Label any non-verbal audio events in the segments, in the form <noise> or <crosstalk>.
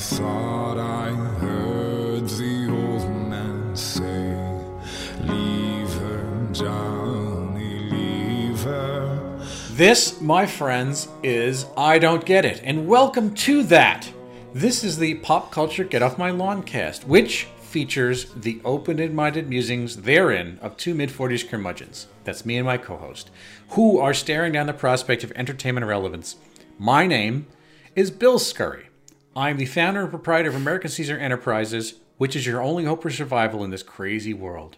thought I heard the old man say, Leave her, Johnny, leave her. This, my friends, is I Don't Get It, and welcome to that. This is the Pop Culture Get Off My Lawn cast, which features the open minded musings therein of two mid 40s curmudgeons. That's me and my co host, who are staring down the prospect of entertainment relevance. My name is Bill Scurry. I'm the founder and proprietor of American Caesar Enterprises, which is your only hope for survival in this crazy world.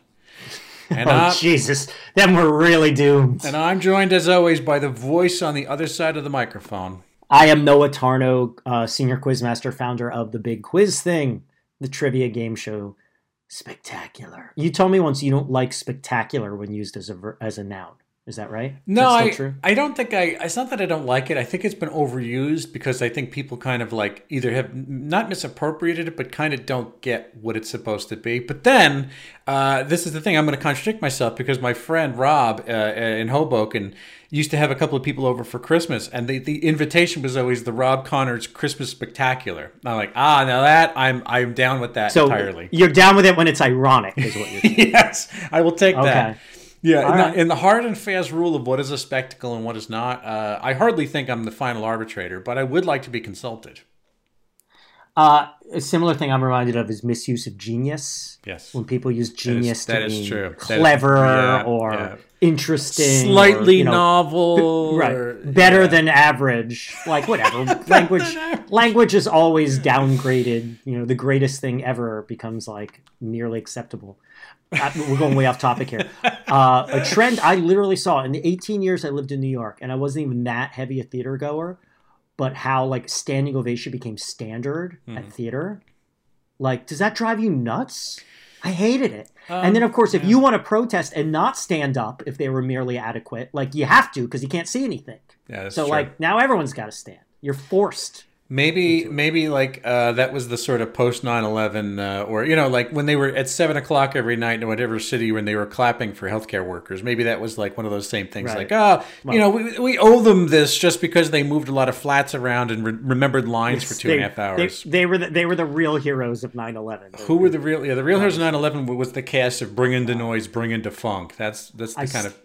And <laughs> Oh I- Jesus! Then we're really doomed. and I'm joined, as always, by the voice on the other side of the microphone. I am Noah Tarnow, uh, senior quizmaster, founder of the Big Quiz Thing, the trivia game show. Spectacular. You told me once you don't like spectacular when used as a ver- as a noun. Is that right? No, I? I don't think I. It's not that I don't like it. I think it's been overused because I think people kind of like either have not misappropriated it, but kind of don't get what it's supposed to be. But then, uh, this is the thing. I'm going to contradict myself because my friend Rob uh, in Hoboken used to have a couple of people over for Christmas, and the, the invitation was always the Rob Connors Christmas Spectacular. And I'm like, ah, now that I'm I'm down with that So entirely. you're down with it when it's ironic, is what you're <laughs> saying. yes, I will take that. Yeah, in, All the, in the hard and fast rule of what is a spectacle and what is not, uh, I hardly think I'm the final arbitrator, but I would like to be consulted. Uh, a similar thing I'm reminded of is misuse of genius. Yes. When people use genius that to is mean. That is- clever yeah, or yeah. interesting, or, Slightly you know, novel, right or- better yeah. than average like whatever <laughs> language language is always downgraded you know the greatest thing ever becomes like nearly acceptable we're going way off topic here uh, a trend i literally saw in the 18 years i lived in new york and i wasn't even that heavy a theater goer but how like standing ovation became standard Hmm. at theater like does that drive you nuts i hated it and Um, then of course if you want to protest and not stand up if they were merely adequate like you have to because you can't see anything Yeah, so true. like now everyone's got to stand. You're forced. Maybe maybe like uh, that was the sort of post 9-11 uh, or you know like when they were at 7 o'clock every night in whatever city when they were clapping for healthcare workers maybe that was like one of those same things Right. like oh you know we, we owe them this just because they moved a lot of flats around and re- remembered lines for two and a half They- hours They, they were the, they were the real heroes of 9/11. Who were the real? Yeah, the real heroes of 9/11 was the cast of Bring in the Noise, Bring in the Funk. That's that's the I kind s- of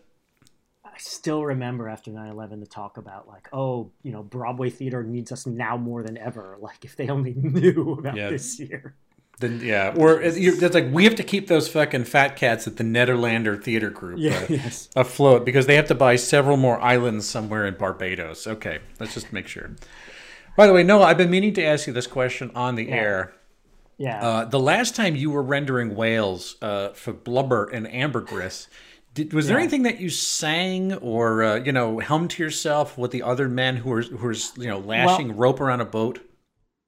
I still remember after 9/11 the talk about like, oh, you know, Broadway theater needs us now more than ever. <laughs> Like if they only knew about Yeah. this year. the, yeah. Or it's like we have to keep those fucking fat cats at the Nederlander Theater Group Yeah. uh, yes. afloat because they have to buy several more islands somewhere in Barbados. Okay, let's just make sure. By the way, Noah, I've been meaning to ask you this question on the air. Yeah. Uh, the last time you were rendering whales uh, for blubber and ambergris, did, was there anything that you sang or uh, you know hummed to yourself with the other men who were who were you know lashing rope around a boat?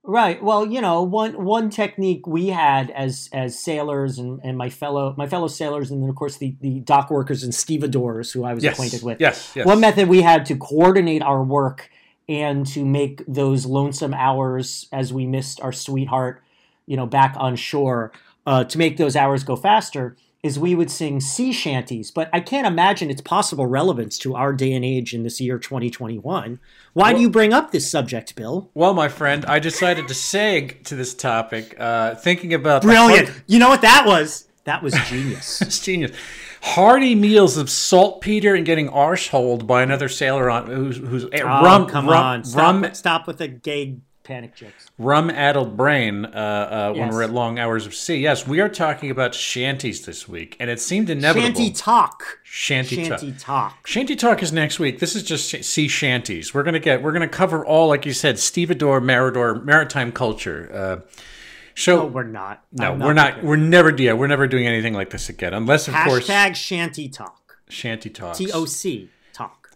Right. Well, you know, one one technique we had as as sailors and, and my fellow my fellow sailors, and then of course the, the dock workers and stevedores who I was Yes. acquainted with. Yes, yes. One method we had to coordinate our work and to make those lonesome hours as we missed our sweetheart, you know, back on shore, uh, to make those hours go faster is we would sing sea shanties. But I can't imagine its possible relevance to our day and age in this year 2021. Why do you bring up this subject, Bill? Well, my friend, I decided to seg to this topic, uh, thinking about the Brilliant. heart- You know what that was? That was genius. <laughs> It's genius. Hearty meals of saltpeter and getting arseholed by another sailor on who's, who's eh, Oh, rum, come rum, on. Stop, rum, with- stop with the gay panic jokes. rum addled brain uh, uh, when Yes. we're at long hours of sea. Yes, we are talking about shanties this week, and it seemed inevitable. ShantyTok. Shanty talk. ShantyTok. Shanty talk is next week. This is just sh- sea shanties. We're gonna get. We're gonna cover all, like you said, stevedore, maridor, maritime culture. Uh, so No, we're not. no, I'm we're not. prepared. We're never. Yeah, we're never doing anything like this again, unless of course Hashtag ShantyTok. shanty talk. T O C talk.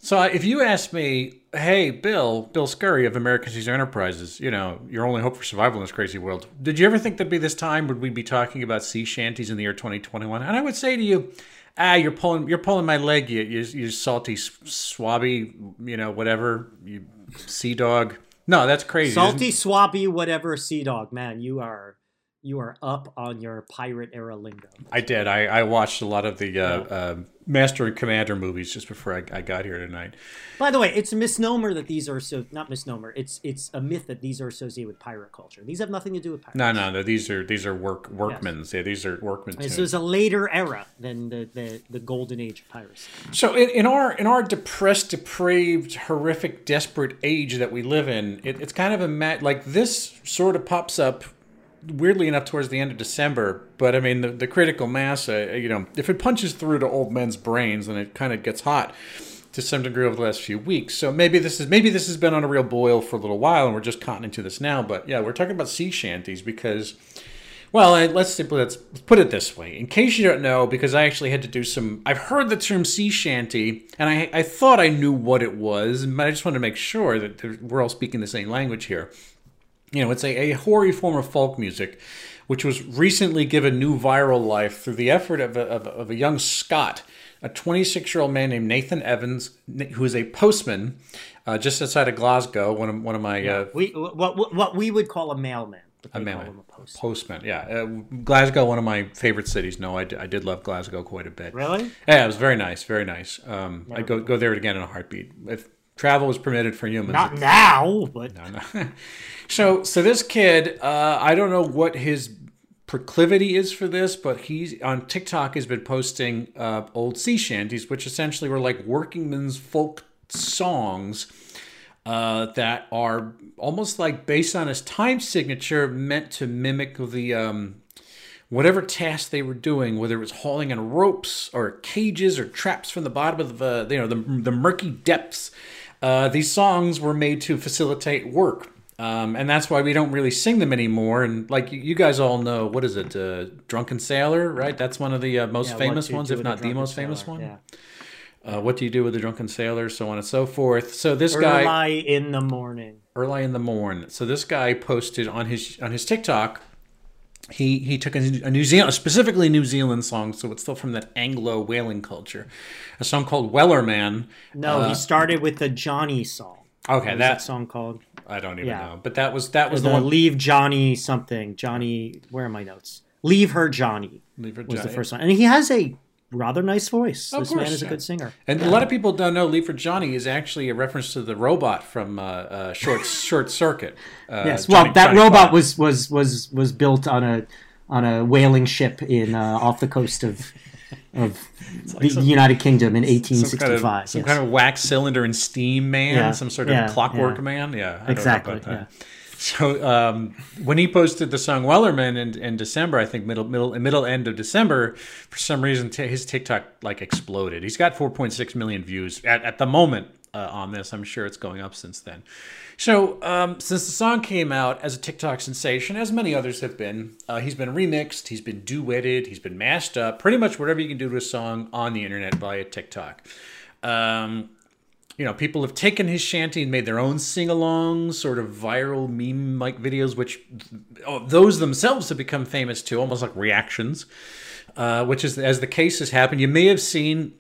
So if you ask me, hey, Bill, Bill Scurry of American Caesar Enterprises, you know, your only hope for survival in this crazy world, did you ever think there'd be this time would we be talking about sea shanties in the year 2021? And I would say to you, ah, you're pulling, you're pulling my leg, you, you, you salty swabby, you know, whatever, you sea dog. No, that's crazy. Salty, swabby, whatever, sea dog. Man, you are you are up on your pirate era lingo. I did. I, I watched a lot of the uh, uh, Master and Commander movies just before I, I got here tonight. By the way, it's a misnomer that these are so not misnomer. It's it's a myth that these are associated with pirate culture. These have nothing to do with pirates. No, no, no. These are these are work workmen's. Yeah, these are workmen. This is a later era than the, the, the golden age of piracy. So in, in our in our depressed, depraved, horrific, desperate age that we live in, it, it's kind of a mat like this sort of pops up weirdly enough towards the end of December. But I mean, the, the critical mass, uh, you know, if it punches through to old men's brains, then it kind of gets hot to some degree over the last few weeks. So maybe this is maybe this has been on a real boil for a little while, and we're just caught into this now. But yeah, we're talking about sea shanties because. Well, let's simply let's put it this way. In case you don't know, because I actually had to do some, I've heard the term sea shanty, and I, I thought I knew what it was, but I just wanted to make sure that we're all speaking the same language here you know, it's a, a hoary form of folk music, which was recently given new viral life through the effort of a, of, of a young Scot, a 26 year old man named Nathan Evans, who is a postman uh, just outside of Glasgow. One of one of my uh, we what what we would call a mailman. A mailman, a postman. postman. Yeah, uh, Glasgow, one of my favorite cities. No, I, d- I did love Glasgow quite a bit. Really? Yeah, it was very nice, very nice. Um, I go go there again in a heartbeat. If travel was permitted for humans, not now, but no, no. <laughs> So, so this kid, uh, I don't know what his proclivity is for this, but he's on TikTok has been posting uh, old sea shanties, which essentially were like workingmen's folk songs uh, that are almost like based on his time signature, meant to mimic the um, whatever task they were doing, whether it was hauling in ropes or cages or traps from the bottom of the you know the, the murky depths. Uh, these songs were made to facilitate work um, and that's why we don't really sing them anymore. And like you guys all know, what is it? Uh, Drunken Sailor, right? That's one of the uh, most yeah, famous ones, if not the most famous one. Yeah. Uh, what do you do with the drunken sailor, so on and so forth. So this early guy, early in the morning, early in the morning. So this guy posted on his on his TikTok. He he took a, a New Zealand, specifically New Zealand song, so it's still from that Anglo whaling culture, a song called Wellerman. No, he uh, started with the Johnny song. Okay, that, that, song called. I don't even yeah. know, but that was that was the, the one. Leave Johnny something. Johnny, where are my notes? Leave her Johnny. Leave her was Johnny. the first one, and he has a rather nice voice. Of this course, man is yeah. a good singer. And yeah. a lot of people don't know Leave for Johnny is actually a reference to the robot from uh, uh, Short Short Circuit. Uh, yes, Johnny, well, that Johnny robot was was was was built on a on a whaling ship in uh, off the coast of of like the some, United Kingdom in 1865. Some, kind of, some yes. kind of wax cylinder and steam man, yeah. some sort of yeah. clockwork yeah. man. Yeah, I exactly. So um, when he posted the song Wellerman in, in December, I think middle middle middle end of December, for some reason t- his TikTok like exploded. He's got 4.6 million views at, at the moment uh, on this. I'm sure it's going up since then. So, um, since the song came out as a TikTok sensation, as many others have been, uh, he's been remixed, he's been duetted, he's been mashed up, pretty much whatever you can do to a song on the internet via TikTok. Um, you know, people have taken his shanty and made their own sing alongs, sort of viral meme like videos, which oh, those themselves have become famous too, almost like reactions, uh, which is as the case has happened. You may have seen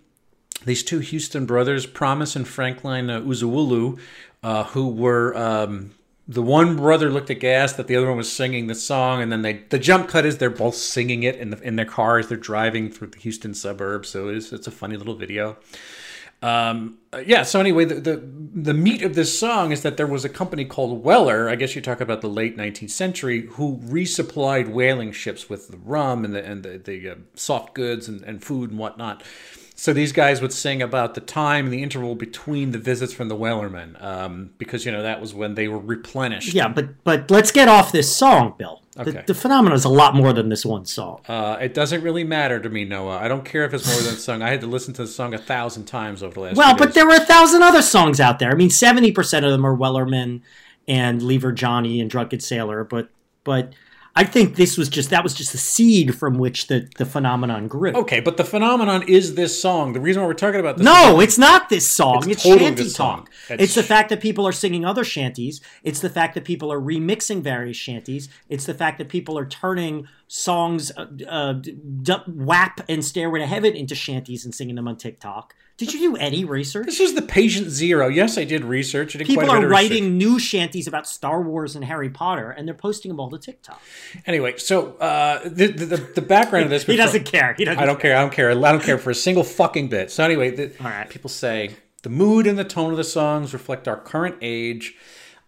these two Houston brothers, Promise and Franklin uh, Uzuwulu, uh, who were um, the one brother looked aghast that the other one was singing the song, and then they the jump cut is they're both singing it in the, in their cars. They're driving through the Houston suburbs, so it's it's a funny little video. Um, yeah. So anyway, the, the the meat of this song is that there was a company called Weller. I guess you talk about the late 19th century, who resupplied whaling ships with the rum and the and the, the uh, soft goods and, and food and whatnot. So these guys would sing about the time and the interval between the visits from the Wellerman, um, because you know that was when they were replenished. Yeah, but but let's get off this song, Bill. Okay. The, the phenomenon is a lot more than this one song. Uh, it doesn't really matter to me, Noah. I don't care if it's more than a song. I had to listen to the song a thousand times over the last. Well, but there were a thousand other songs out there. I mean, seventy percent of them are Wellerman and Leave her Johnny and Drunken Sailor, but but I think this was just that was just the seed from which the the phenomenon grew. Okay, but the phenomenon is this song. The reason why we're talking about this. No, it's not this song. It's, it's totally ShantyTok. It's, it's, the fact that people are singing other shanties. It's the fact that people are remixing various shanties. It's the fact that people are turning songs, uh, uh, WAP and Stairway to Heaven into shanties and singing them on TikTok. Did you do any research? This is the patient zero. Yes, I did research. I did People are writing research. new shanties about Star Wars and Harry Potter, and they're posting them all to TikTok. Anyway, so uh, the, the the background of this. <laughs> He doesn't care. He doesn't. I don't care. I don't care. I don't care for a single fucking bit. So anyway, the, All right. people say the mood and the tone of the songs reflect our current age.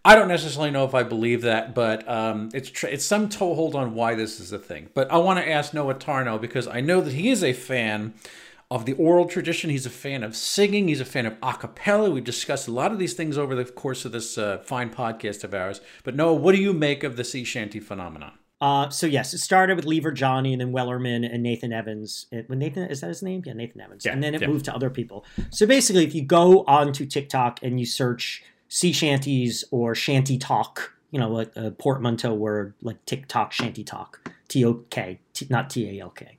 I don't necessarily know if I believe that, but um, it's tr- it's some toehold on why this is a thing. But I want to ask Noah Tarnow because I know that he is a fan of the oral tradition. He's a fan of singing. He's a fan of a cappella. We've discussed a lot of these things over the course of this uh, fine podcast of ours. But Noah, what do you make of the sea shanty phenomenon? Uh, so yes, it started with Leave her Johnny and then Wellerman and Nathan Evans. It, when Nathan is that his name? Yeah, Nathan Evans. Yeah, and then it yeah. moved to other people. So basically, if you go onto TikTok and you search sea shanties or ShantyTok, you know, a, a portmanteau word like TikTok ShantyTok, T O K, not T A L K.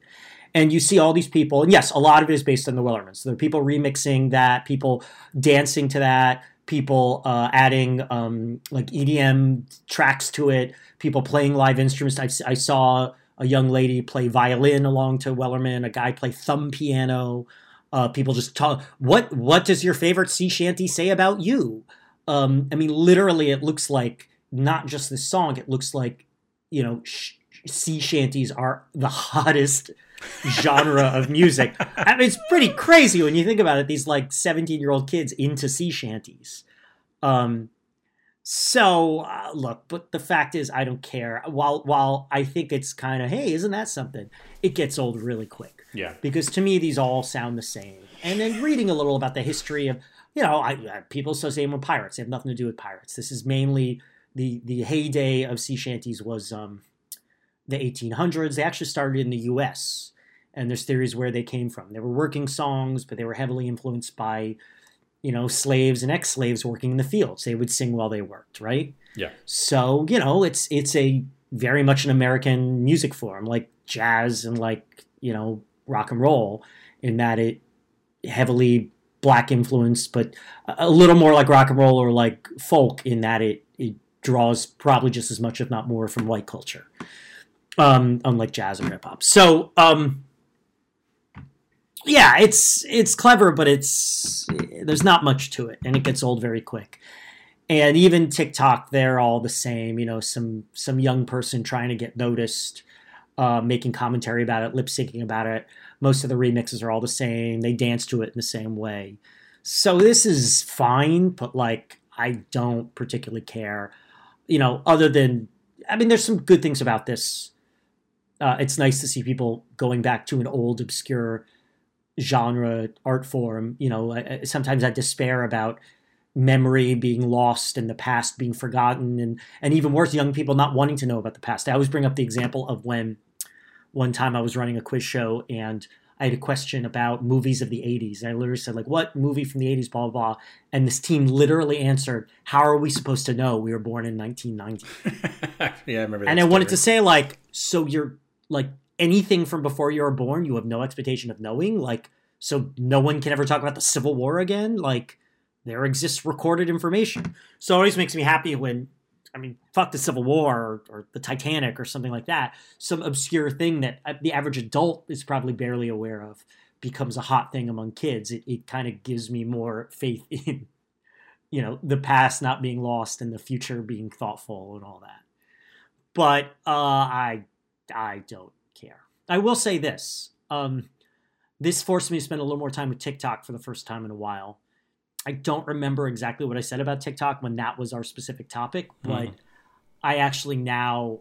And you see all these people, and yes, a lot of it is based on the Wellermans. So there are people remixing that, people dancing to that, people uh, adding um, like EDM tracks to it, people playing live instruments. I, I saw a young lady play violin along to Wellerman, a guy play thumb piano. Uh, people just talk. What What does your favorite sea shanty say about you? Um, I mean, literally, it looks like not just this song. It looks like you know, sh- sea shanties are the <laughs> hottest genre of music. I mean, it's pretty crazy when you think about it. These like seventeen-year-old kids into sea shanties. Um, so uh, look, but the fact is, I don't care. While while I think it's kind of hey, isn't that something? It gets old really quick Yeah. because to me these all sound the same. And then reading a little about the history of, you know, I, I people associate them with pirates. They have nothing to do with pirates. This is mainly the the heyday of sea shanties was um, the 1800s. They actually started in the U.S. and there's theories where they came from. They were working songs, but they were heavily influenced by, you know, slaves and ex-slaves working in the fields. They would sing while they worked, right? Yeah. So you know, it's it's a very much an American music form, like jazz and like you know rock and roll, in that it heavily black influence, but a little more like rock and roll or like folk in that it it draws probably just as much, if not more, from white culture, um, unlike jazz and hip hop. So. Um, yeah, it's it's clever, but it's there's not much to it, and it gets old very quick and even TikTok, they're all the same. You know, some some young person trying to get noticed, uh, making commentary about it, lip syncing about it. Most of the remixes are all the same. They dance to it in the same way. So this is fine, but like I don't particularly care. You know, other than I mean, there's some good things about this. Uh, it's nice to see people going back to an old, obscure genre art form. You know, I, sometimes I despair about memory being lost and the past being forgotten and and even worse young people not wanting to know about the past i always bring up the example of when one time i was running a quiz show and i had a question about movies of the 80s and i literally said like what movie from the 80s blah blah blah? And this team literally answered how are we supposed to know? We were born in 1990 <laughs> yeah, I remember that. and i wanted to say like so you're like anything from before you were born you have no expectation of knowing? Like so no one can ever talk about the civil war again? Like there exists recorded information. So it always makes me happy when i mean fuck the civil war or, or the titanic or something like that some obscure thing that uh, the average adult is probably barely aware of becomes a hot thing among kids it, it kind of gives me more faith <laughs> in you know the past not being lost and the future being thoughtful and all that but uh, I I don't care. I will say this: um, this forced me to spend a little more time with TikTok for the first time in a while. I don't remember exactly what I said about TikTok when that was our specific topic, but I actually now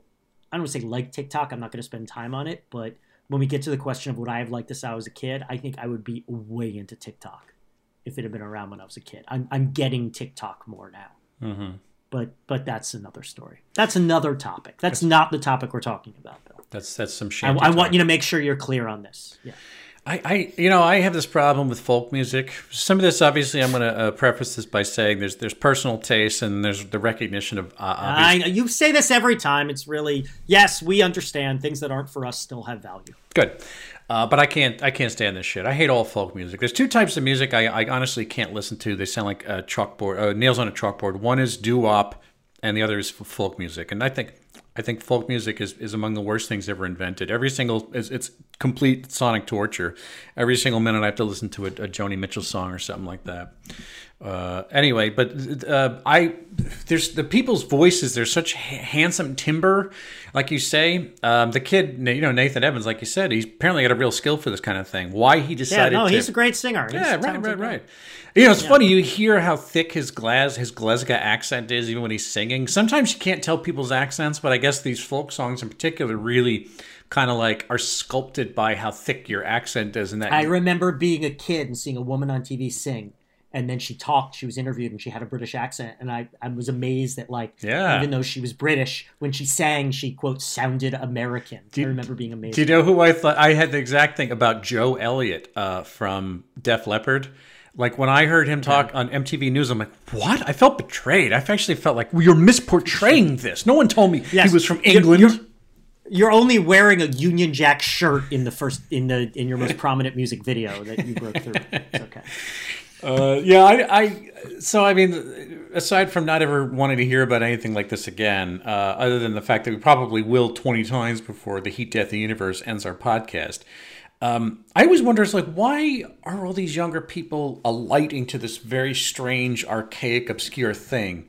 I don't want to say like TikTok. I'm not going to spend time on it, but when we get to the question of would I have liked this when I was a kid, I think I would be way into TikTok if it had been around when I was a kid. I'm I'm getting TikTok more now Mhm. but but that's another story. That's another topic. That's not the topic we're talking about, though. That's that's some I. I want you to make sure you're clear on this. Yeah. I, I, you know, I have this problem with folk music. Some of this, obviously, I'm going to uh, preface this by saying there's there's personal taste and there's the recognition of uh. I know you say this every time. It's really yes, we understand things that aren't for us still have value. Good, uh, but I can't I can't stand this shit. I hate all folk music. There's two types of music I, I honestly can't listen to. They sound like a chalkboard uh, nails on a chalkboard. One is doo wop, and the other is folk music. And I think I think folk music is, is among the worst things ever invented. Every single it's, it's complete sonic torture. Every single minute I have to listen to a, a Joni Mitchell song or something like that. Uh, anyway, but uh, I there's the people's voices. There's such ha- handsome timber, like you say. Um, the kid, you know Nathan Evans, like you said, he's apparently got a real skill for this kind of thing. Why he decided? Yeah, no, to, he's a great singer. He's yeah, right, right, right. You know, it's funny. You hear how thick his Glas his Glasgow accent is, even when he's singing. Sometimes you can't tell people's accents, but I guess these folk songs in particular really kind of like are sculpted by how thick your accent is, and that I remember being a kid and seeing a woman on TV sing, and then she talked. She was interviewed, and she had a British accent, and I, I was amazed that like, Yeah. even though she was British, when she sang, she quote sounded American. do, I remember being amazed. Do you know who I thought? I had the exact thing about Joe Elliott uh, from Def Leppard. Like when I heard him talk on MTV News, I'm like, "What?" I felt betrayed. I actually felt like well, you're misportraying this. No one told me Yes. he was from You're- England. you're- You're only wearing a Union Jack shirt in the first in the in your most <laughs> prominent music video that you broke through. It's okay. Uh, yeah, I, I. So I mean, aside from not ever wanting to hear about anything like this again, uh, other than the fact that we probably will twenty times before the Heat Death of the Universe ends our podcast, um, I always wonder, like, why are all these younger people alighting to this very strange, archaic, obscure thing?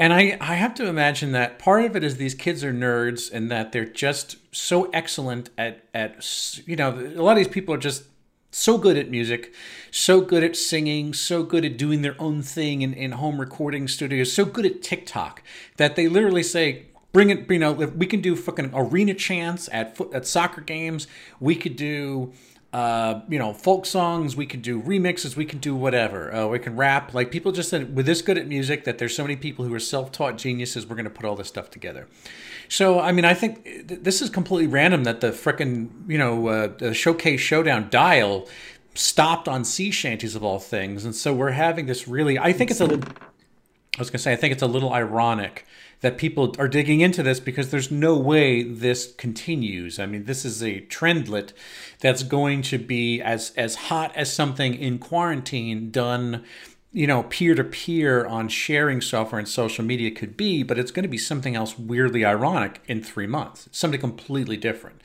And I, I have to imagine that part of it is these kids are nerds and that they're just so excellent at, at you know, a lot of these people are just so good at music, so good at singing, so good at doing their own thing in, in home recording studios, so good at TikTok that they literally say, bring it, you know, if we can do fucking arena chants at, at soccer games, we could do uh, you know, folk songs. We can do remixes. We can do whatever. Uh, we can rap. Like people just said, we're this good at music that there's so many people who are self-taught geniuses. We're going to put all this stuff together. So, I mean, I think th- this is completely random that the frickin' you know uh, showcase showdown dial stopped on sea shanties of all things, and so we're having this really. I think it's a. I was going to say, I think it's a little ironic that people are digging into this because there's no way this continues. I mean, this is a trendlet that's going to be as as hot as something in quarantine done, you know, peer to peer on sharing software and social media could be, but it's going to be something else weirdly ironic in three months. Something completely different.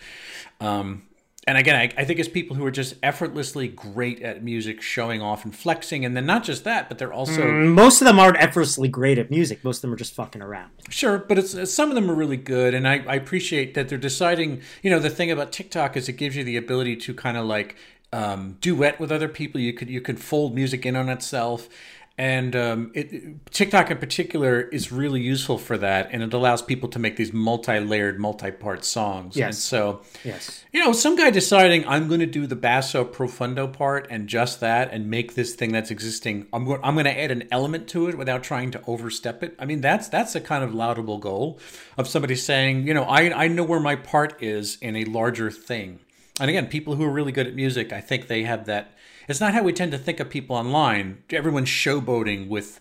Um, and again, I, I think it's people who are just effortlessly great at music, showing off and flexing, and then not just that, but they're also Most of them aren't effortlessly great at music. Most of them are just fucking around. Sure, but it's some of them are really good, and I, I appreciate that they're deciding. You know, the thing about TikTok is it gives you the ability to kind of like um, duet with other people. You could you could fold music in on itself, and um, it, TikTok in particular is really useful for that, and it allows people to make these multi-layered, multi-part songs. Yes. And so, Yes. you know, some guy deciding I'm going to do the basso profundo part and just that, and make this thing that's existing. I'm going. I'm going to add an element to it without trying to overstep it. I mean, that's that's a kind of laudable goal of somebody saying, you know, I I know where my part is in a larger thing. And again, people who are really good at music, I think they have that. It's not how we tend to think of people online. Everyone's showboating with.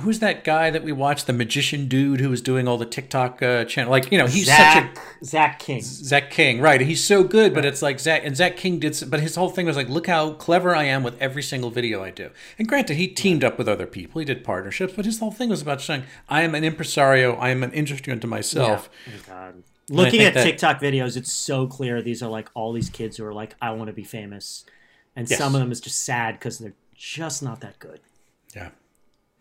Who's that guy that we watched? The magician dude who was doing all the TikTok uh, channel. Like, you know, he's such a Zach Zach King. Zach King, right? He's so good, but it's like Zach and Zach King did, but his whole thing was like, look how clever I am with every single video I do. And granted, he teamed up with other people, he did partnerships, but his whole thing was about saying, I am an impresario, I am an industry unto myself. Oh, God. Looking at that- TikTok videos, it's so clear these are like all these kids who are like, I want to be famous. And Yes. some of them is just sad because they're just not that good. Yeah,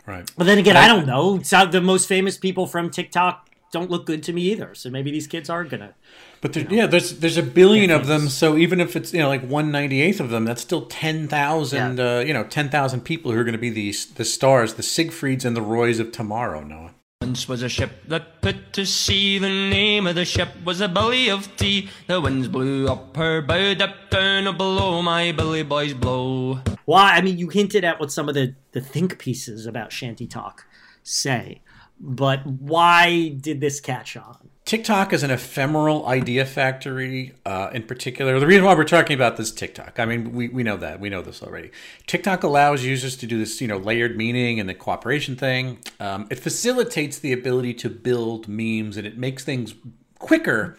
right. But then again, I don't know. Some the most famous people from TikTok don't look good to me either. So maybe these kids are gonna. But there, yeah, there's there's a billion of them. So even if it's you know like one ninety eighth of them, that's still ten thousand. Uh, you know, ten thousand people who are going to be the the stars, the Siegfrieds and the Roys of tomorrow. Noah. Once was a ship that put to sea. The name of the ship was a Billy of Tea. The winds blew up her bow, dipped down below. My Billy boys blow. Why? I mean, you hinted at what some of the the think pieces about ShantyTok say, but why did this catch on? TikTok is an ephemeral idea factory, uh, in particular. The reason why we're talking about this TikTok, I mean, we, we know that. We know this already. TikTok allows users to do this, you know, layered meaning and the cooperation thing. Um, it facilitates the ability to build memes and it makes things quicker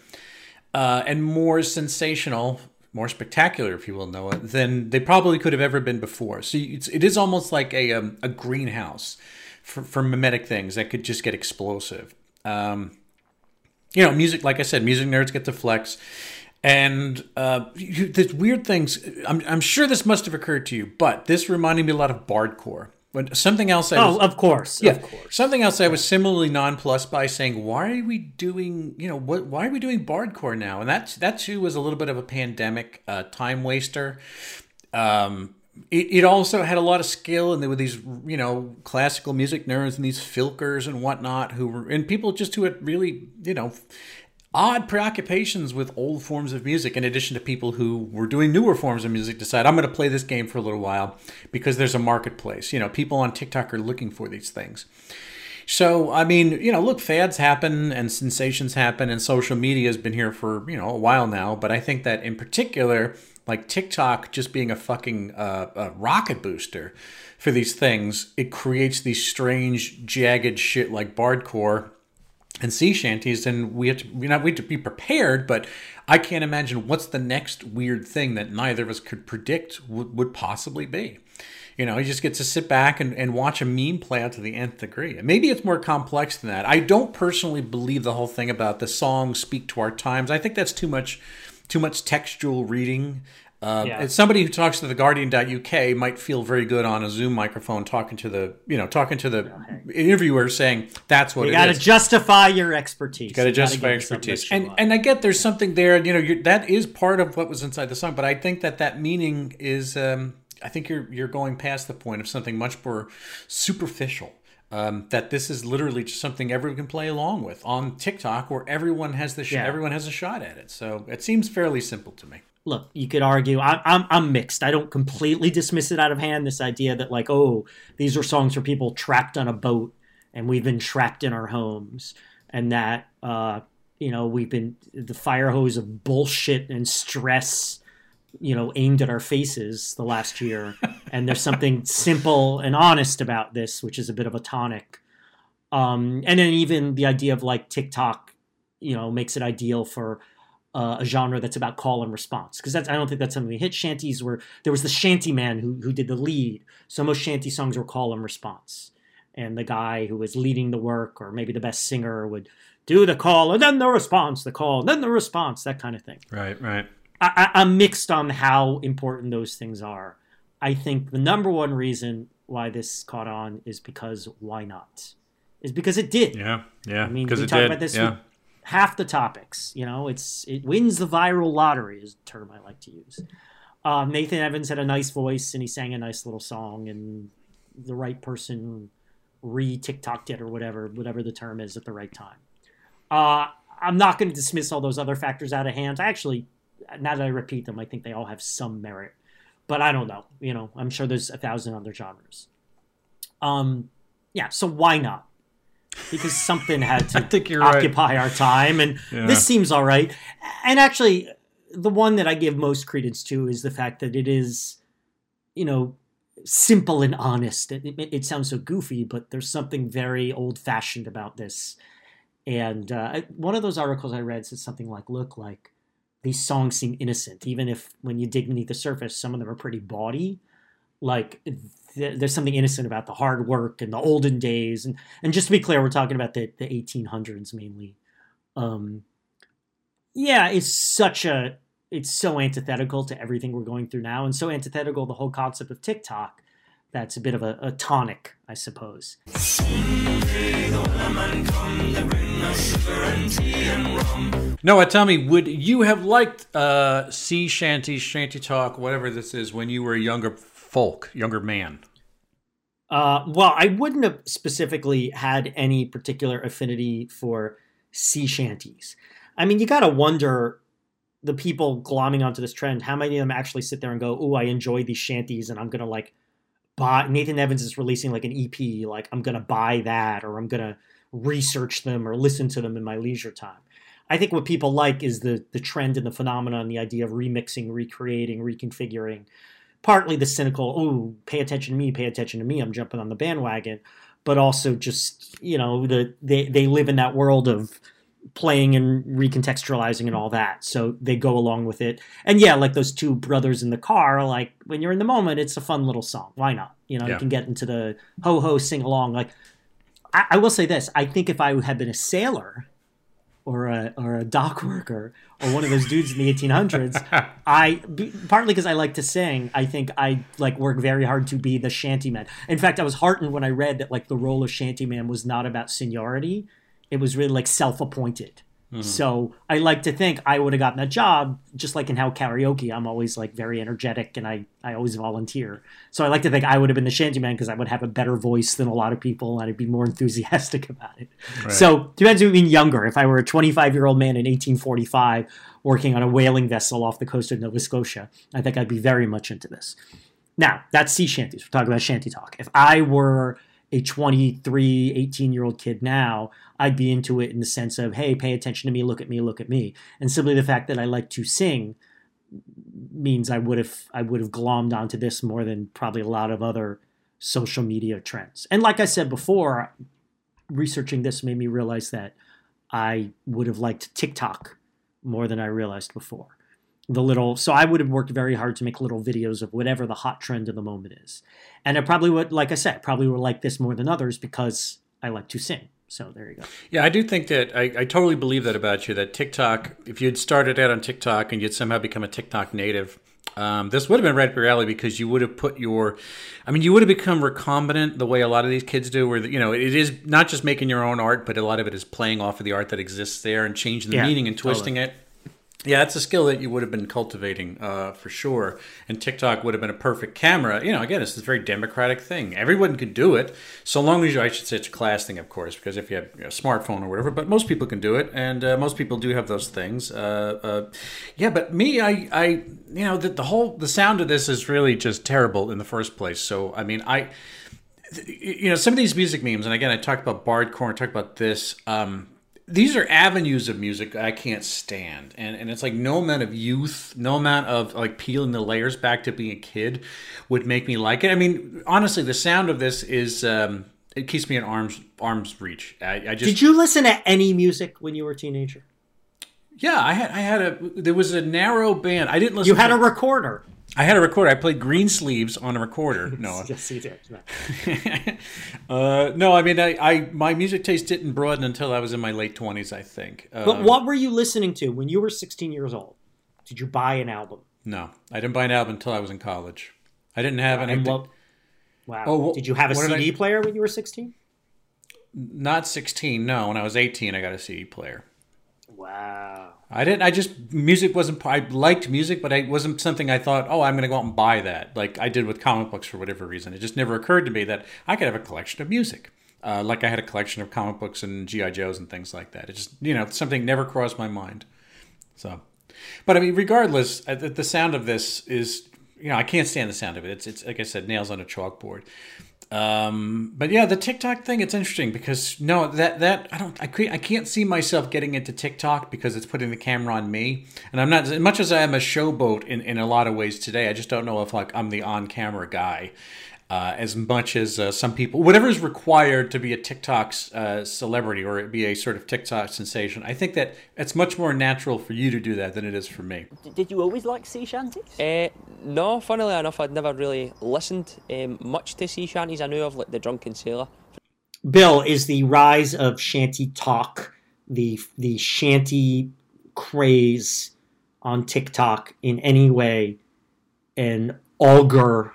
uh, and more sensational, more spectacular, if you will know it, than they probably could have ever been before. So it's, it is almost like a, um, a greenhouse for, for mimetic things that could just get explosive. Um, you know, music. Like I said, music nerds get to flex. And uh, there's weird things. I'm, I'm sure this must have occurred to you, but this reminded me a lot of bardcore. But something else I Oh, was, of course. yeah, Of course. something else I was similarly nonplussed by saying, why are we doing, you know, what, why are we doing bardcore now? And that that too was a little bit of a pandemic uh, time waster. Um, it, it also had a lot of skill, and there were these, you know, classical music nerds and these filkers and whatnot who were, and people just who had really, you know, odd preoccupations with old forms of music in addition to people who were doing newer forms of music decide i'm going to play this game for a little while because there's a marketplace. You know people on tiktok are looking for these things. So i mean you know look fads happen and sensations happen and social media has been here for you know a while now but i think that in particular like tiktok just being a fucking uh, a rocket booster for these things it creates these strange jagged shit like bardcore and sea shanties, and we have to we not we have to be prepared. But I can't imagine what's the next weird thing that neither of us could predict would, would possibly be. You know, you just get to sit back and, and watch a meme play out to the nth degree. And maybe it's more complex than that. I don't personally believe the whole thing about the songs speak to our times. I think that's too much too much textual reading. Uh, Yeah. Somebody who talks to the Guardian.uk might feel very good on a Zoom microphone talking to the you know talking to the interviewer saying that's what it is. You got to justify your expertise. got to You justify expertise and and i get there's something there you know you're, that is part of what was inside the song but i think that that meaning is um i think you're you're going past the point of something much more superficial um, that this is literally just something everyone can play along with on TikTok, where everyone has the sh- Yeah. everyone has a shot at it. So it seems fairly simple to me. look, you could argue. I, I'm I'm mixed. I don't completely dismiss it out of hand. This idea that like, oh, these are songs for people trapped on a boat, and we've been trapped in our homes, and that uh, you know we've been the fire hose of bullshit and stress, you know, aimed at our faces the last year, and there's something <laughs> simple and honest about this, which is a bit of a tonic. Um, and then even the idea of like TikTok, you know, makes it ideal for uh, a genre that's about call and response because that's I don't think that's something we hit. Shanties were there was the shanty man who who did the lead, so most shanty songs were call and response, and the guy who was leading the work or maybe the best singer would do the call and then the response, the call, and then the response, that kind of thing. Right, right. I, I, I'm mixed on how important those things are. I think the number one reason why this caught on is because why not? Is because it did Yeah, yeah. I mean, because we talk about this yeah. half the topics. You know, it's it wins the viral lottery is a term I like to use. Um, Nathan Evans had a nice voice and he sang a nice little song, and the right person re TikToked it or whatever, whatever the term is at the right time. Uh, I'm not going to dismiss all those other factors out of hand. I actually, now that I repeat them, I think they all have some merit, but I don't know. You know, I'm sure there's a thousand other genres. Um, yeah. So why not? Because something had <laughs> to you're right. occupy our time, and Yeah. this seems all right. And actually, the one that I give most credence to is the fact that it is, you know, simple and honest. It, it, it sounds so goofy, but there's something very old fashioned about this. And uh, one of those articles I read said something like, "Look, like these songs seem innocent, even if when you dig beneath the surface, some of them are pretty bawdy. Like th- there's something innocent about the hard work and the olden days. And and just to be clear, we're talking about the the 1800s mainly. Um, yeah, it's such a it's so antithetical to everything we're going through now, and so antithetical the whole concept of TikTok. That's a bit of a, a tonic, I suppose. Noah, tell me, would you have liked uh, sea shanty, ShantyTok, whatever this is, when you were a younger folk, younger man? Uh, well, I wouldn't have specifically had any particular affinity for sea shanties. I mean, you got to wonder the people glomming onto this trend, how many of them actually sit there and go, "Oh, I enjoy these shanties, and I'm gonna like buy." Nathan Evans is releasing like an EP, like I'm gonna buy that, or I'm gonna research them or listen to them in my leisure time. I think what people like is the the trend and the phenomenon, and the idea of remixing, recreating, reconfiguring partly the cynical, oh, pay attention to me, pay attention to me, I'm jumping on the bandwagon, but also just, you know, the they, they live in that world of playing and recontextualizing and all that. So they go along with it. And yeah, like those two brothers in the car, like when you're in the moment, it's a fun little song. Why not? You know, Yeah. you can get into the ho ho sing along. Like I, I will say this, I think if I had been a sailor or a or a dock worker or one of those dudes in the 1800s. <laughs> I be- partly because I like to sing. I think I like work very hard to be the shantyman. In fact, I was heartened when I read that like the role of shantyman was not about seniority; it was really like self-appointed. Mm-hmm. So I like to think I would have gotten a job, just like in how karaoke, I'm always like very energetic and I, I always volunteer. So I like to think I would have been the shantyman because I would have a better voice than a lot of people and I'd be more enthusiastic <laughs> about it. So depends on being younger. If I were a 25 year old man in 1845 working on a whaling vessel off the coast of Nova Scotia, I think I'd be very much into this. Now, that's sea shanties. We're talking about ShantyTok. If I were a 23, 18 year old kid now, I'd be into it in the sense of, hey, pay attention to me, look at me, look at me. And simply the fact that I like to sing means I would have I would have glommed onto this more than probably a lot of other social media trends. And like I said before, researching this made me realize that I would have liked TikTok more than I realized before. The little so I would have worked very hard to make little videos of whatever the hot trend of the moment is. And I probably would like I said, probably would like this more than others because I like to sing. So there you go. Yeah, I do think that I, I totally believe that about you. That TikTok, if you'd started out on TikTok and you'd somehow become a TikTok native, um, this would have been right up your alley because you would have put your, I mean, you would have become recombinant the way a lot of these kids do. Where you know it is not just making your own art, but a lot of it is playing off of the art that exists there and changing the Yeah, meaning and twisting it. Yeah, it's a skill that you would have been cultivating uh, for sure. And TikTok would have been a perfect camera. You know, again, it's a very democratic thing. Everyone could do it, so long as you, I should say it's a class thing, of course, because if you have a smartphone or whatever, but most people can do it, and uh, most people do have those things. Uh, uh, yeah, but me, I, I, you know, the, the whole, the sound of this is really just terrible in the first place. So, I mean, I, you know, some of these music memes, and again, I talked about Bardcore, I talked about this. Um, these are avenues of music I can't stand, and and it's like no amount of youth, no amount of like peeling the layers back to being a kid would make me like it. I mean, honestly, the sound of this is um, it keeps me in arms arms reach. I, I just Did you listen to any music when you were a teenager? yeah, I had I had a there was a narrow band. I didn't listen. To You had to, a recorder. I had a recorder. I played Green Sleeves on a recorder. <laughs> No, Yes, you did. <laughs> uh, no, I mean, I, I my music taste didn't broaden until I was in my late twenties. I think. Uh, But what were you listening to when you were 16 years old? Did you buy an album? No, I didn't buy an album until I was in college. I didn't have any. What? Wow. Oh, wh- did you have a CD I- player when you were 16? Not sixteen. No, when I was eighteen, I got a CD player. Wow. I didn't. I just music wasn't. I liked music, but it wasn't something I thought. Oh, I'm going to go out and buy that. Like I did with comic books for whatever reason. It just never occurred to me that I could have a collection of music. Uh, like I had a collection of comic books and GI Joes and things like that. It just you know something never crossed my mind. So, but I mean, regardless, uh, the, the sound of this is you know I can't stand the sound of it. It's it's like I said, nails on a chalkboard. Um, but yeah, the TikTok thing, it's interesting because no, that, that, I don't, I can't, I can't see myself getting into TikTok because it's putting the camera on me. And I'm not, as much as I am a showboat in, in a lot of ways today, I just don't know if like I'm the on camera guy. Uh, as much as uh, some people, whatever is required to be a TikTok uh, celebrity or be a sort of TikTok sensation, I think that it's much more natural for you to do that than it is for me. Did you always like sea shanties? Uh, no, funnily enough, I'd never really listened um, much to sea shanties. I knew of like the Drunken Sailor. Bill, is the rise of ShantyTok, the the shanty craze on TikTok in any way an augur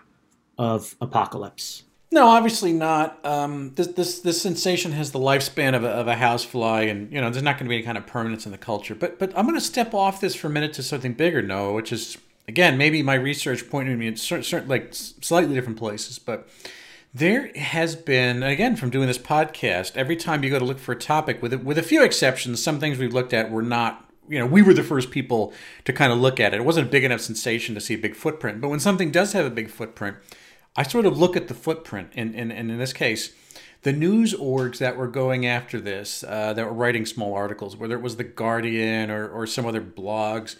of apocalypse? No, obviously not. Um, this this this sensation has the lifespan of a, of a housefly, and you know there's not going to be any kind of permanence in the culture. But but I'm going to step off this for a minute to something bigger, Noah, which is again maybe my research pointed me in certain, certain like slightly different places, but there has been again from doing this podcast. Every time you go to look for a topic, with with a few exceptions, some things we've looked at were not. You know, we were the first people to kind of look at it. It wasn't a big enough sensation to see a big footprint, but when something does have a big footprint, I sort of look at the footprint, and, and, and in this case, the news orgs that were going after this, uh, that were writing small articles, whether it was The Guardian or, or some other blogs,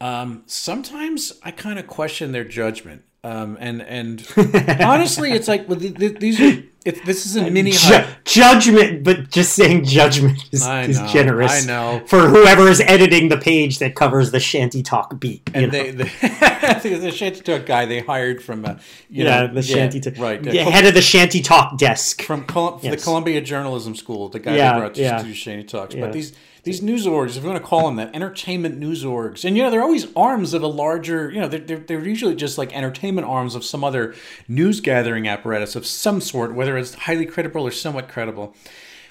um, sometimes I kind of question their judgment. Um, and and <laughs> honestly, it's like well, th- th- these are it, this is a mini Ju- judgment, but just saying judgment is, I is generous. I know. For whoever is editing the page that covers the ShantyTok beat. and know? they, <laughs> the, ShantyTok guy they hired from uh, you yeah, know, the ShantyTok. right Yeah, head of the ShantyTok desk. from Col- Yes. the Columbia Journalism School, the guy Yeah, that brought yeah. to ShantyToks. Yeah. But these these news orgs, if you want to call them that, entertainment news orgs, and you know they're always arms of a larger, you know, they're, they're, they're usually just like entertainment arms of some other news gathering apparatus of some sort, whether it's highly credible or somewhat credible.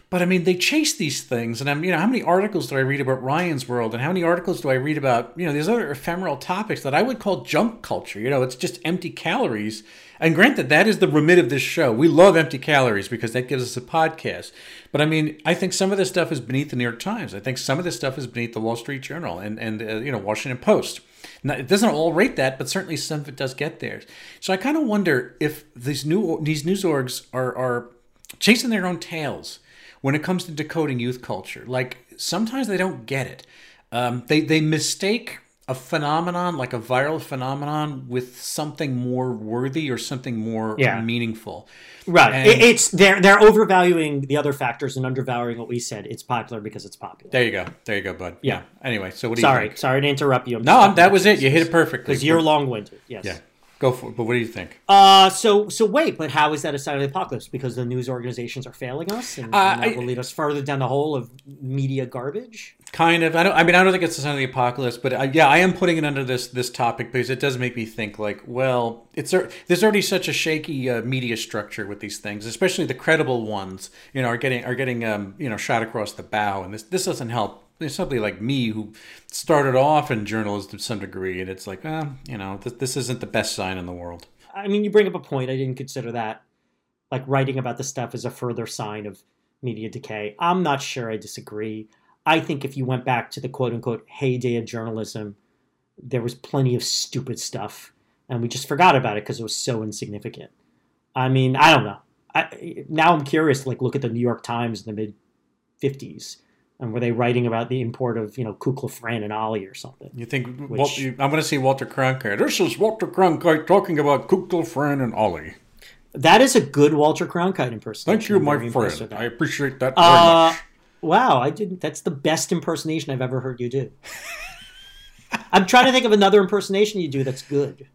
But I mean, they chase these things, and I'm, you know, how many articles do I read about Ryan's World, and how many articles do I read about, you know, these other ephemeral topics that I would call junk culture? You know, it's just empty calories. And granted, that is the remit of this show. We love empty calories because that gives us a podcast. But I mean, I think some of this stuff is beneath the New York Times. I think some of this stuff is beneath the Wall Street Journal and and uh, you know Washington Post. Now, it doesn't all rate that, but certainly some of it does get there. So I kind of wonder if these new these news orgs are are chasing their own tails when it comes to decoding youth culture. Like sometimes they don't get it. Um, they they mistake a phenomenon like a viral phenomenon with something more worthy or something more Yeah. meaningful. Right. And- It- it's they're they're overvaluing the other factors and undervaluing what we said. It's popular because it's popular. There you go. There you go, bud. Yeah. Anyway, so what do you Sorry, sorry to interrupt you. No, I'm- that was it. You hit it perfectly. because you're long-winded. Yes. Yeah. Go for it. But what do you think? Uh, so so wait, but how is that a sign of the apocalypse? Because the news organizations are failing us, and, Uh, and that I- will lead us further down the hole of media garbage. Kind of. I don't. I mean, I don't think it's a sign of the apocalypse, but I, yeah, I am putting it under this this topic because it does make me think. Like, well, it's there's already such a shaky uh, media structure with these things, especially the credible ones. You know, are getting are getting um you know shot across the bow, and this this doesn't help. There's somebody like me who started off in journalism to some degree, and it's like, eh, you know, this, this isn't the best sign in the world. I mean, you bring up a point. I didn't consider that. Like writing about the stuff is a further sign of media decay. I'm not sure I disagree. I think if you went back to the quote unquote heyday of journalism, there was plenty of stupid stuff, and we just forgot about it because it was so insignificant. I mean, I don't know. I, now I'm curious. Like, look at the New York Times in the mid '50s, and were they writing about the import of you know Kukla, Fran, and Ollie or something? You think Which- I'm going to see Walter Cronkite? This is Walter Cronkite talking about Kukla, Fran, and Ollie. That is a good Walter Cronkite impersonation. Thank you, my friend. I appreciate that very Uh, much. wow, I didn't. That's the best impersonation I've ever heard you do. <laughs> I'm trying to think of another impersonation you do that's good,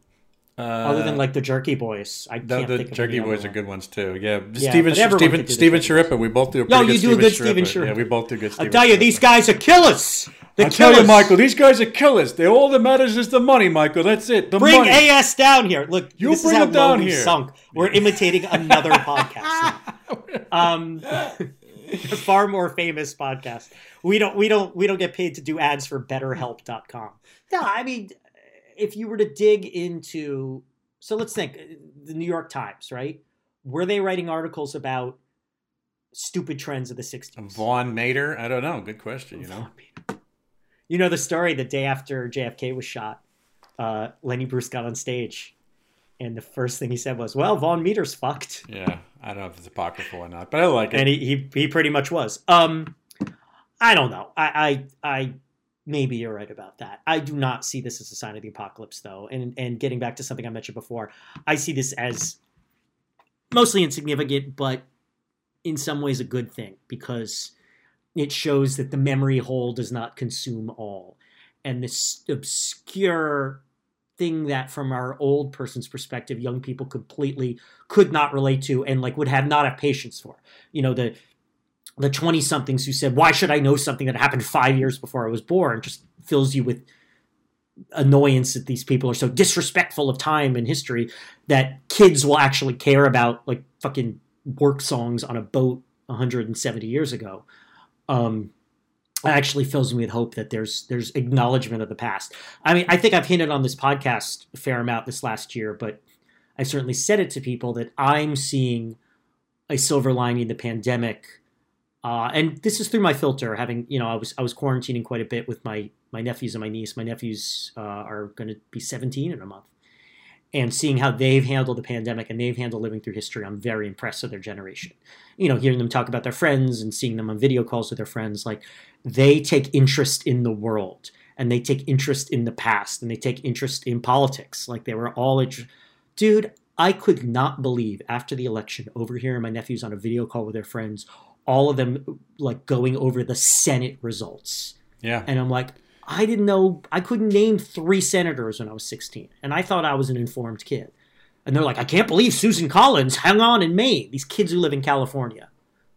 other than like the Jerky Boys. I Uh, The, can't the think of Jerky any Boys other are good ones too. Yeah, Yeah, Steven but everyone Steven could do the Steven Jerky Schirripa. We both do. A No, you good do a good Steven Steven Yeah, we both do good. I tell you, Schirripa. these guys are killers. They I tell you, killers. Michael, these guys are killers. They all that matters is the money, Michael. That's it. The Bring money. AS down here. Look, You this bring is how him down low we here. sunk. We're imitating another <laughs> podcast. Um, a <laughs> far more famous podcast. We don't we don't we don't get paid to do ads for betterhelp.com. No, I mean if you were to dig into so let's think the New York Times, right? Were they writing articles about stupid trends of the 60s? Vaughn Meader. I don't know. Good question. You know. You know the story the day after JFK was shot, uh, Lenny Bruce got on stage, and the first thing he said was, "Well, Vaughn Meader's fucked," Yeah. I don't know if it's apocryphal or not, but I like it. and he, he he pretty much was. Um, I don't know. I I, I maybe you're right about that. I do not see this as a sign of the apocalypse, though. And and getting back to something I mentioned before, I see this as mostly insignificant, but in some ways a good thing because it shows that the memory hole does not consume all. And this obscure thing that from our old person's perspective, young people completely could not relate to and like would have not have patience for. You know, the the 20 somethings who said, Why should I know something that happened five years before I was born? just fills you with annoyance that these people are so disrespectful of time and history that kids will actually care about like fucking work songs on a boat 170 years ago. Um, actually fills me with hope that there's there's acknowledgement of the past. I mean, I think I've hinted on this podcast a fair amount this last year, but I certainly said it to people that I'm seeing a silver lining in the pandemic. Uh, and this is through my filter, having you know, I was I was quarantining quite a bit with my my nephews and my niece. My nephews uh, are going to be 17 in a month, and seeing how they've handled the pandemic and they've handled living through history, I'm very impressed with their generation. You know, hearing them talk about their friends and seeing them on video calls with their friends, like they take interest in the world and they take interest in the past and they take interest in politics. Like they were all, int- dude. I could not believe after the election, over here, my nephews on a video call with their friends, all of them like going over the Senate results. Yeah. And I'm like, I didn't know, I couldn't name three senators when I was 16. And I thought I was an informed kid. And they're like, I can't believe Susan Collins hung on in Maine. These kids who live in California,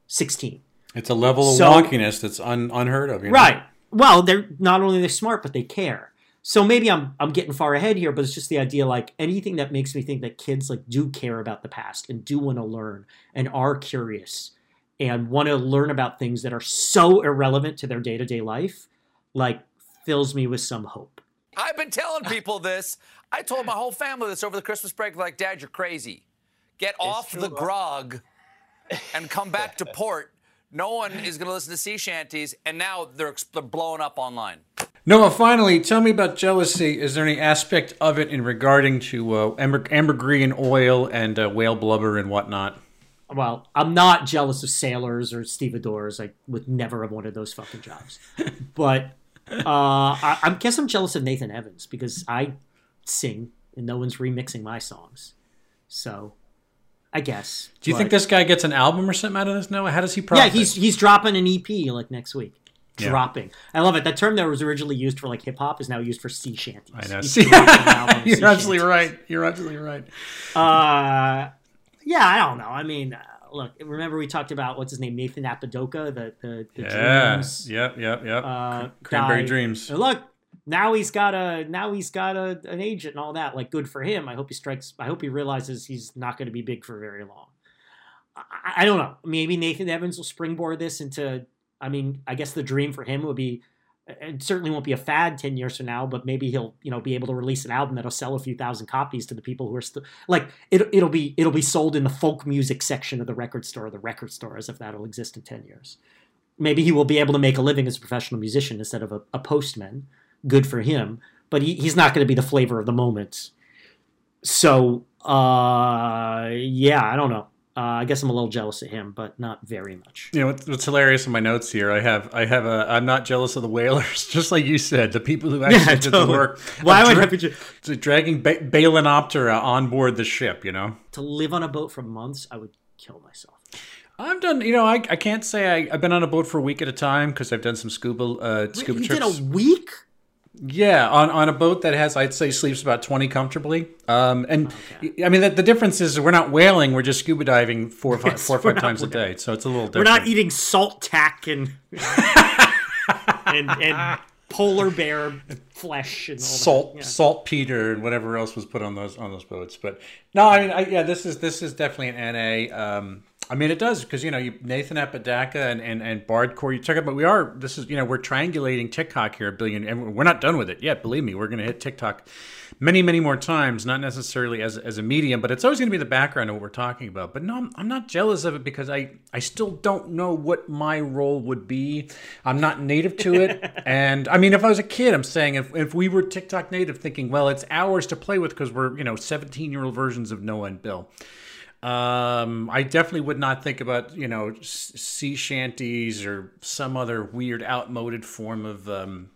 16. It's a level of So- wonkiness that's un, unheard of. You know? Right. Well, they're not only they're smart, but they care. So maybe I'm I'm getting far ahead here, but it's just the idea like anything that makes me think that kids like do care about the past and do want to learn and are curious and want to learn about things that are so irrelevant to their day to day life, like fills me with some hope. I've been telling people this. I told my whole family this over the Christmas break. Like, Dad, you're crazy. Get off the grog and come back to <laughs> port. No one is going to listen to sea shanties, and now they're, they're blowing up online. Noah, finally, tell me about jealousy. Is there any aspect of it in regarding to uh, amber, ambergris and oil and uh, whale blubber and whatnot? Well, I'm not jealous of sailors or stevedores. I would never have wanted those fucking jobs. but uh, I, I guess I'm jealous of Nathan Evans because I sing and no one's remixing my songs. So, I guess. Do you think this guy gets an album or something out of this, Noah? How does he Yeah, he's he's dropping an EP like next week. Yeah. Dropping. I love it. That term that was originally used for like hip hop is now used for sea shanties. I know. He's <laughs> See, dropping an album <laughs> sea you're absolutely shanties. right. You're absolutely right. Uh, yeah, I don't know. I mean, uh, look, remember we talked about what's his name, Nathan Apodaca, the the, the Yeah. Dreams, Yep. Yep. Yep. uh, Cranberry guy. Dreams. And look, now he's got a now he's got a, an agent and all that. Like, good for him. I hope he strikes. I hope he realizes he's not going to be big for very long. I, I don't know. Maybe Nathan Evans will springboard this into. I mean, I guess the dream for him would be. It certainly won't be a fad ten years from now, but maybe he'll, you know, be able to release an album that'll sell a few thousand copies to the people who are still like it. It'll be it'll be sold in the folk music section of the record store, or the record store, as if that'll exist in ten years. Maybe he will be able to make a living as a professional musician instead of a, a postman. Good for him, but he, he's not going to be the flavor of the moment. So, uh, yeah, I don't know. Uh, I guess I'm a little jealous of him, but not very much. You know what's, what's hilarious in my notes here? I have I have a I'm not jealous of the whalers, <laughs> just like you said, the people who <laughs> actually Yeah, did the work. Why would dra- I be dragging ba- Balaenoptera on board the ship? You know, to live on a boat for months? I would kill myself. I've done. You know, I, I can't say I, I've been on a boat for a week at a time because I've done some scuba uh, scuba you trips. did a week? Yeah, on, on a boat that has, I'd say, sleeps about 20 comfortably. Um, and I mean, the, the difference is we're not whaling, we're just scuba diving four <laughs> or five, Yes, four or five times a day. So it's a little different. We're not eating salt tack and <laughs> and, and polar bear flesh and all salt that. Yeah. saltpeter and whatever else was put on those on those boats. But no, I mean, I, yeah, this is this is definitely an NA. Um, I mean, it does because you know you, Nathan Apodaca and and and Bardcore. You talk about we are this is you know we're triangulating TikTok here a billion, and we're not done with it yet. Believe me, we're going to hit TikTok many many more times. Not necessarily as as a medium, but it's always going to be the background of what we're talking about. But no, I'm, I'm not jealous of it because I I still don't know what my role would be. I'm not native to it, <laughs> and I mean, if I was a kid, I'm saying if if we were TikTok native, thinking well, it's ours to play with because we're you know 17 year old versions of Noah and Bill. Um, I definitely would not think about you know sea shanties or some other weird outmoded form of um,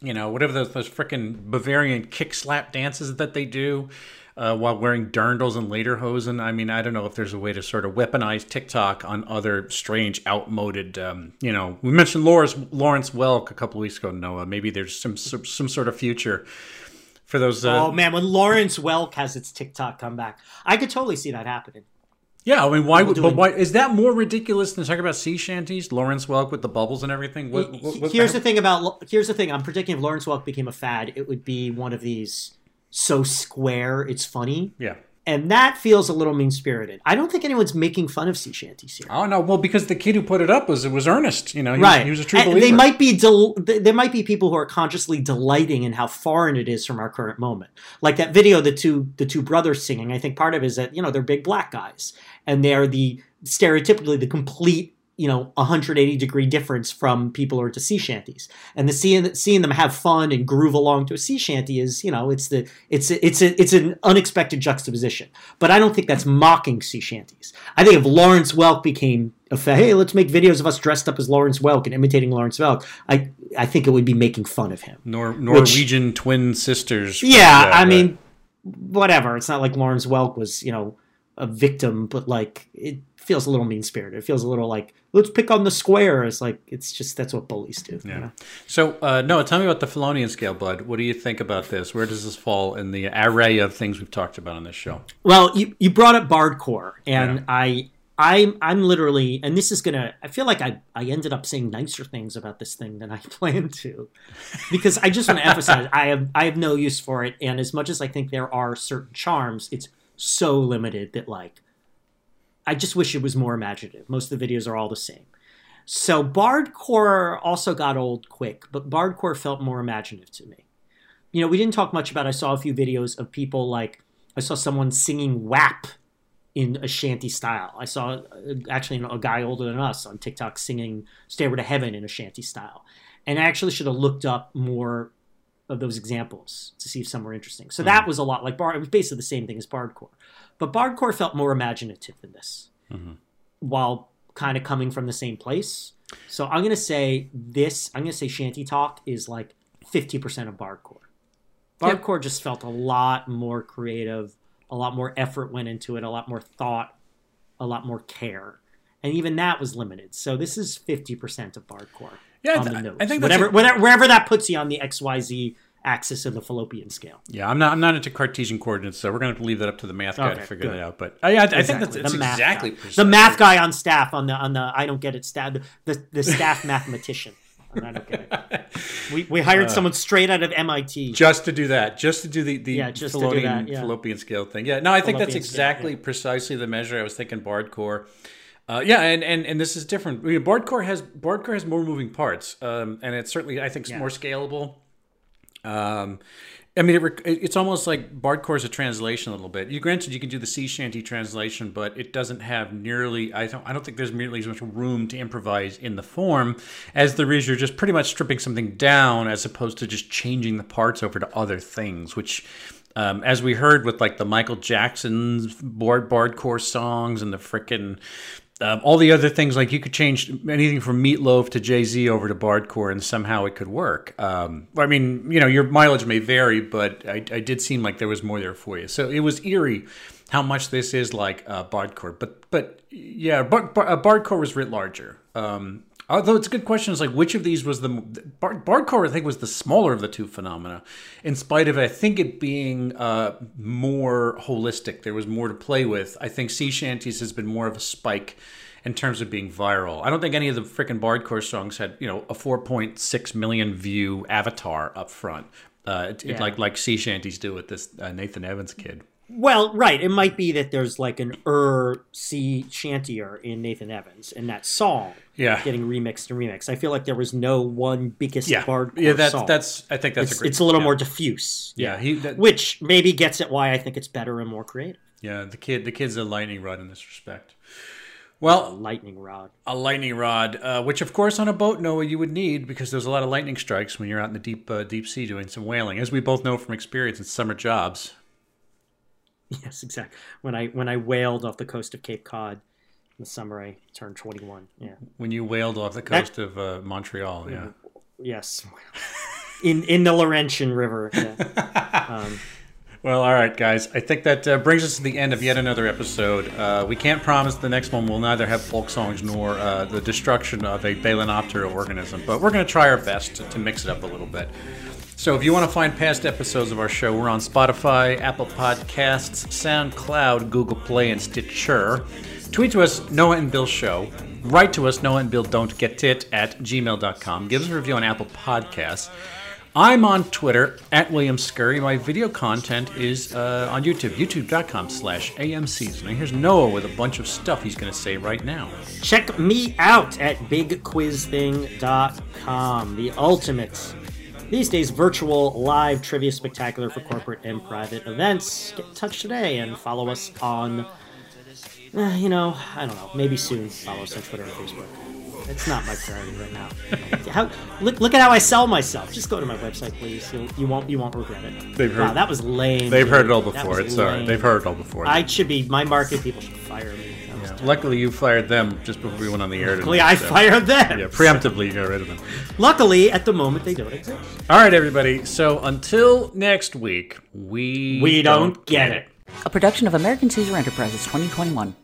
you know whatever those those freaking Bavarian kick slap dances that they do. Uh, while wearing dirndls and lederhosen, I mean, I don't know if there's a way to sort of weaponize TikTok on other strange, outmoded. Um, you know, we mentioned Lawrence Lawrence Welk a couple weeks ago. Noah, maybe there's some some, some sort of future for those. Uh, Oh man, when Lawrence Welk has its TikTok comeback, I could totally see that happening. Yeah, I mean, why doing- But why is that more ridiculous than talking about sea shanties? Lawrence Welk with the bubbles and everything. What, what, what- here's the thing about here's the thing. I'm predicting if Lawrence Welk became a fad, it would be one of these so square it's funny, Yeah. And that feels a little mean spirited. I don't think anyone's making fun of sea shanties here. Oh no, well, because the kid who put it up was it was earnest. You know, he right. Was, he was a true And believer. They might be del- there might be people who are consciously delighting in how foreign it is from our current moment. Like that video the two the two brothers singing, I think part of it is that, you know, they're big black guys and they're the stereotypically the complete you know 180 degree difference from people who are to sea shanties and the seeing seeing them have fun and groove along to a sea shanty is you know it's the it's a, it's a, it's an unexpected juxtaposition but i don't think that's mocking sea shanties i think if lawrence welk became a fa- hey let's make videos of us dressed up as lawrence welk and imitating lawrence welk i i think it would be making fun of him Nor- Norwegian twin sisters. yeah, I right. mean, whatever. It's not like Lawrence Welk was, you know, a victim, but like it feels a little mean spirited. It feels a little like let's pick on the square. It's like it's just that's what bullies do. you Yeah. know? So, uh, Noah, tell me about the Felonian scale, bud. What do you think about this? Where does this fall in the array of things we've talked about on this show? Well, you you brought up Bardcore, and Yeah. I I'm I'm literally, and this is gonna. I feel like I I ended up saying nicer things about this thing than I <laughs> planned to, because I just want to emphasize I have I have no use for it, and as much as I think there are certain charms, it's so limited that like, I just wish it was more imaginative. Most of the videos are all the same. So Bardcore also got old quick, but Bardcore felt more imaginative to me. You know, we didn't talk much about. I saw a few videos of people like I saw someone singing WAP in a shanty style. I saw uh, actually a guy older than us on TikTok singing "Stairway to Heaven" in a shanty style, and I actually should have looked up more of those examples to see if some were interesting. So hmm. that was a lot like Bard. It was basically the same thing as Bardcore, but Bardcore felt more imaginative than this, mm-hmm. while kind of coming from the same place. So I'm gonna say this. I'm gonna say ShantyTok is like 50% of Bardcore. Bardcore just felt a lot more creative, a lot more effort went into it, a lot more thought, a lot more care. And even that was limited. So this is 50% of Bardcore. Yeah, on I the nose. I think whatever, a- whatever, wherever that puts you on the XYZ axis of the fallopian scale. Yeah, I'm not. I'm not into Cartesian coordinates, so we're going to to leave that up to the math guy to figure good. that out. But uh, yeah, I, I think that's Exactly, the math exactly guy. the math guy on staff on the on the I don't get it staff the the staff <laughs> mathematician. I don't get it. We we Uh, hired someone straight out of MIT. just to do that, just to do the the Yeah, just to do fallopian, that, yeah. fallopian scale thing. Yeah, no, I think that's Fallopian scale, exactly yeah. precisely the measure. I was thinking Bardcore. Uh, yeah, and, and and this is different. I mean, Bardcore has Bardcore has more moving parts, um, and it's certainly I think it's Yeah. more scalable. Um, I mean, it, it's almost like Bardcore is a translation a little bit. You granted you can do the sea shanty translation, but it doesn't have nearly. I don't. I don't think there's nearly as much room to improvise in the form as there is. You're just pretty much stripping something down as opposed to just changing the parts over to other things, which. Um, as we heard with like the Michael Jackson's board bardcore songs and the frickin' um, all the other things, like you could change anything from Meatloaf to Jay Z over to Bardcore, and somehow it could work. Um, I mean, you know, your mileage may vary, but I, I did seem like there was more there for you. So it was eerie how much this is like uh, Bardcore. But but yeah, uh, Bardcore was writ larger. Um, although it's a good question, is like which of these was the Bard, Bardcore? I think was the smaller of the two phenomena. In spite of I think it being uh, more holistic, there was more to play with. I think sea shanties has been more of a spike in terms of being viral. I don't think any of the freaking Bardcore songs had you know a 4.6 million view avatar up front. Uh, it, it- like like sea shanties do with this uh, Nathan Evans kid. Well, right. It might be that there's like an er sea shantier in Nathan Evans in that song Yeah. getting remixed and remixed. I feel like there was no one biggest Yeah, Bardcore yeah. That's song. that's. I think that's it's, a great. it's a little yeah. more diffuse. Yeah, he. That, Which maybe gets at why I think it's better and more creative. yeah, the kid. The kid's a lightning rod in this respect. Well, a Lightning rod. a lightning rod, uh, which of course on a boat, Noah, you would need because there's a lot of lightning strikes when you're out in the deep uh, deep sea doing some whaling, as we both know from experience in summer jobs. <laughs> Yes, exactly. When I when I whaled off the coast of Cape Cod the summer, I turned 21. Yeah. When you whaled off the coast of uh, Montreal, yeah. Yes. <laughs> In in the Laurentian River. Yeah. <laughs> Um, Well, all right, guys. I think that uh, brings us to the end of yet another episode. Uh, we can't promise the next one will neither have folk songs nor uh, the destruction of a Balaenoptera organism, but we're going to try our best to, to mix it up a little bit. So if you want to find past episodes of our show, we're on Spotify, Apple Podcasts, SoundCloud, Google Play, and Stitcher. Tweet to us, Noah and Bill Show. Write to us, Noah and Bill Don't Get It at gmail.com. Give us a review on Apple Podcasts. I'm on Twitter at William Scurry. My video content is uh, on YouTube, youtube.com slash AMCs. Now here's Noah with a bunch of stuff he's going to say right now. check me out at bigquizthing.com, the ultimate these days virtual live trivia spectacular for corporate and private events. Get in touch today and follow us on eh, you know, I don't know, maybe soon follow us on Twitter and Facebook. It's not my priority right now. <laughs> How, look, look at how I sell myself. Just go to my website, please. You'll, you won't you won't regret it. They've heard- wow, that was lame. They've dude. heard it all before. It's all right. They've heard it all before. I should be my market people should fire me. That was terrible. Luckily, you fired them just before we went on the air. Luckily, tonight, I so- fired them. Yeah, preemptively, you got rid of them. Luckily, at the moment, they don't exist. All right, everybody. So until next week, we We don't get it. A production of American Caesar Enterprises 2021.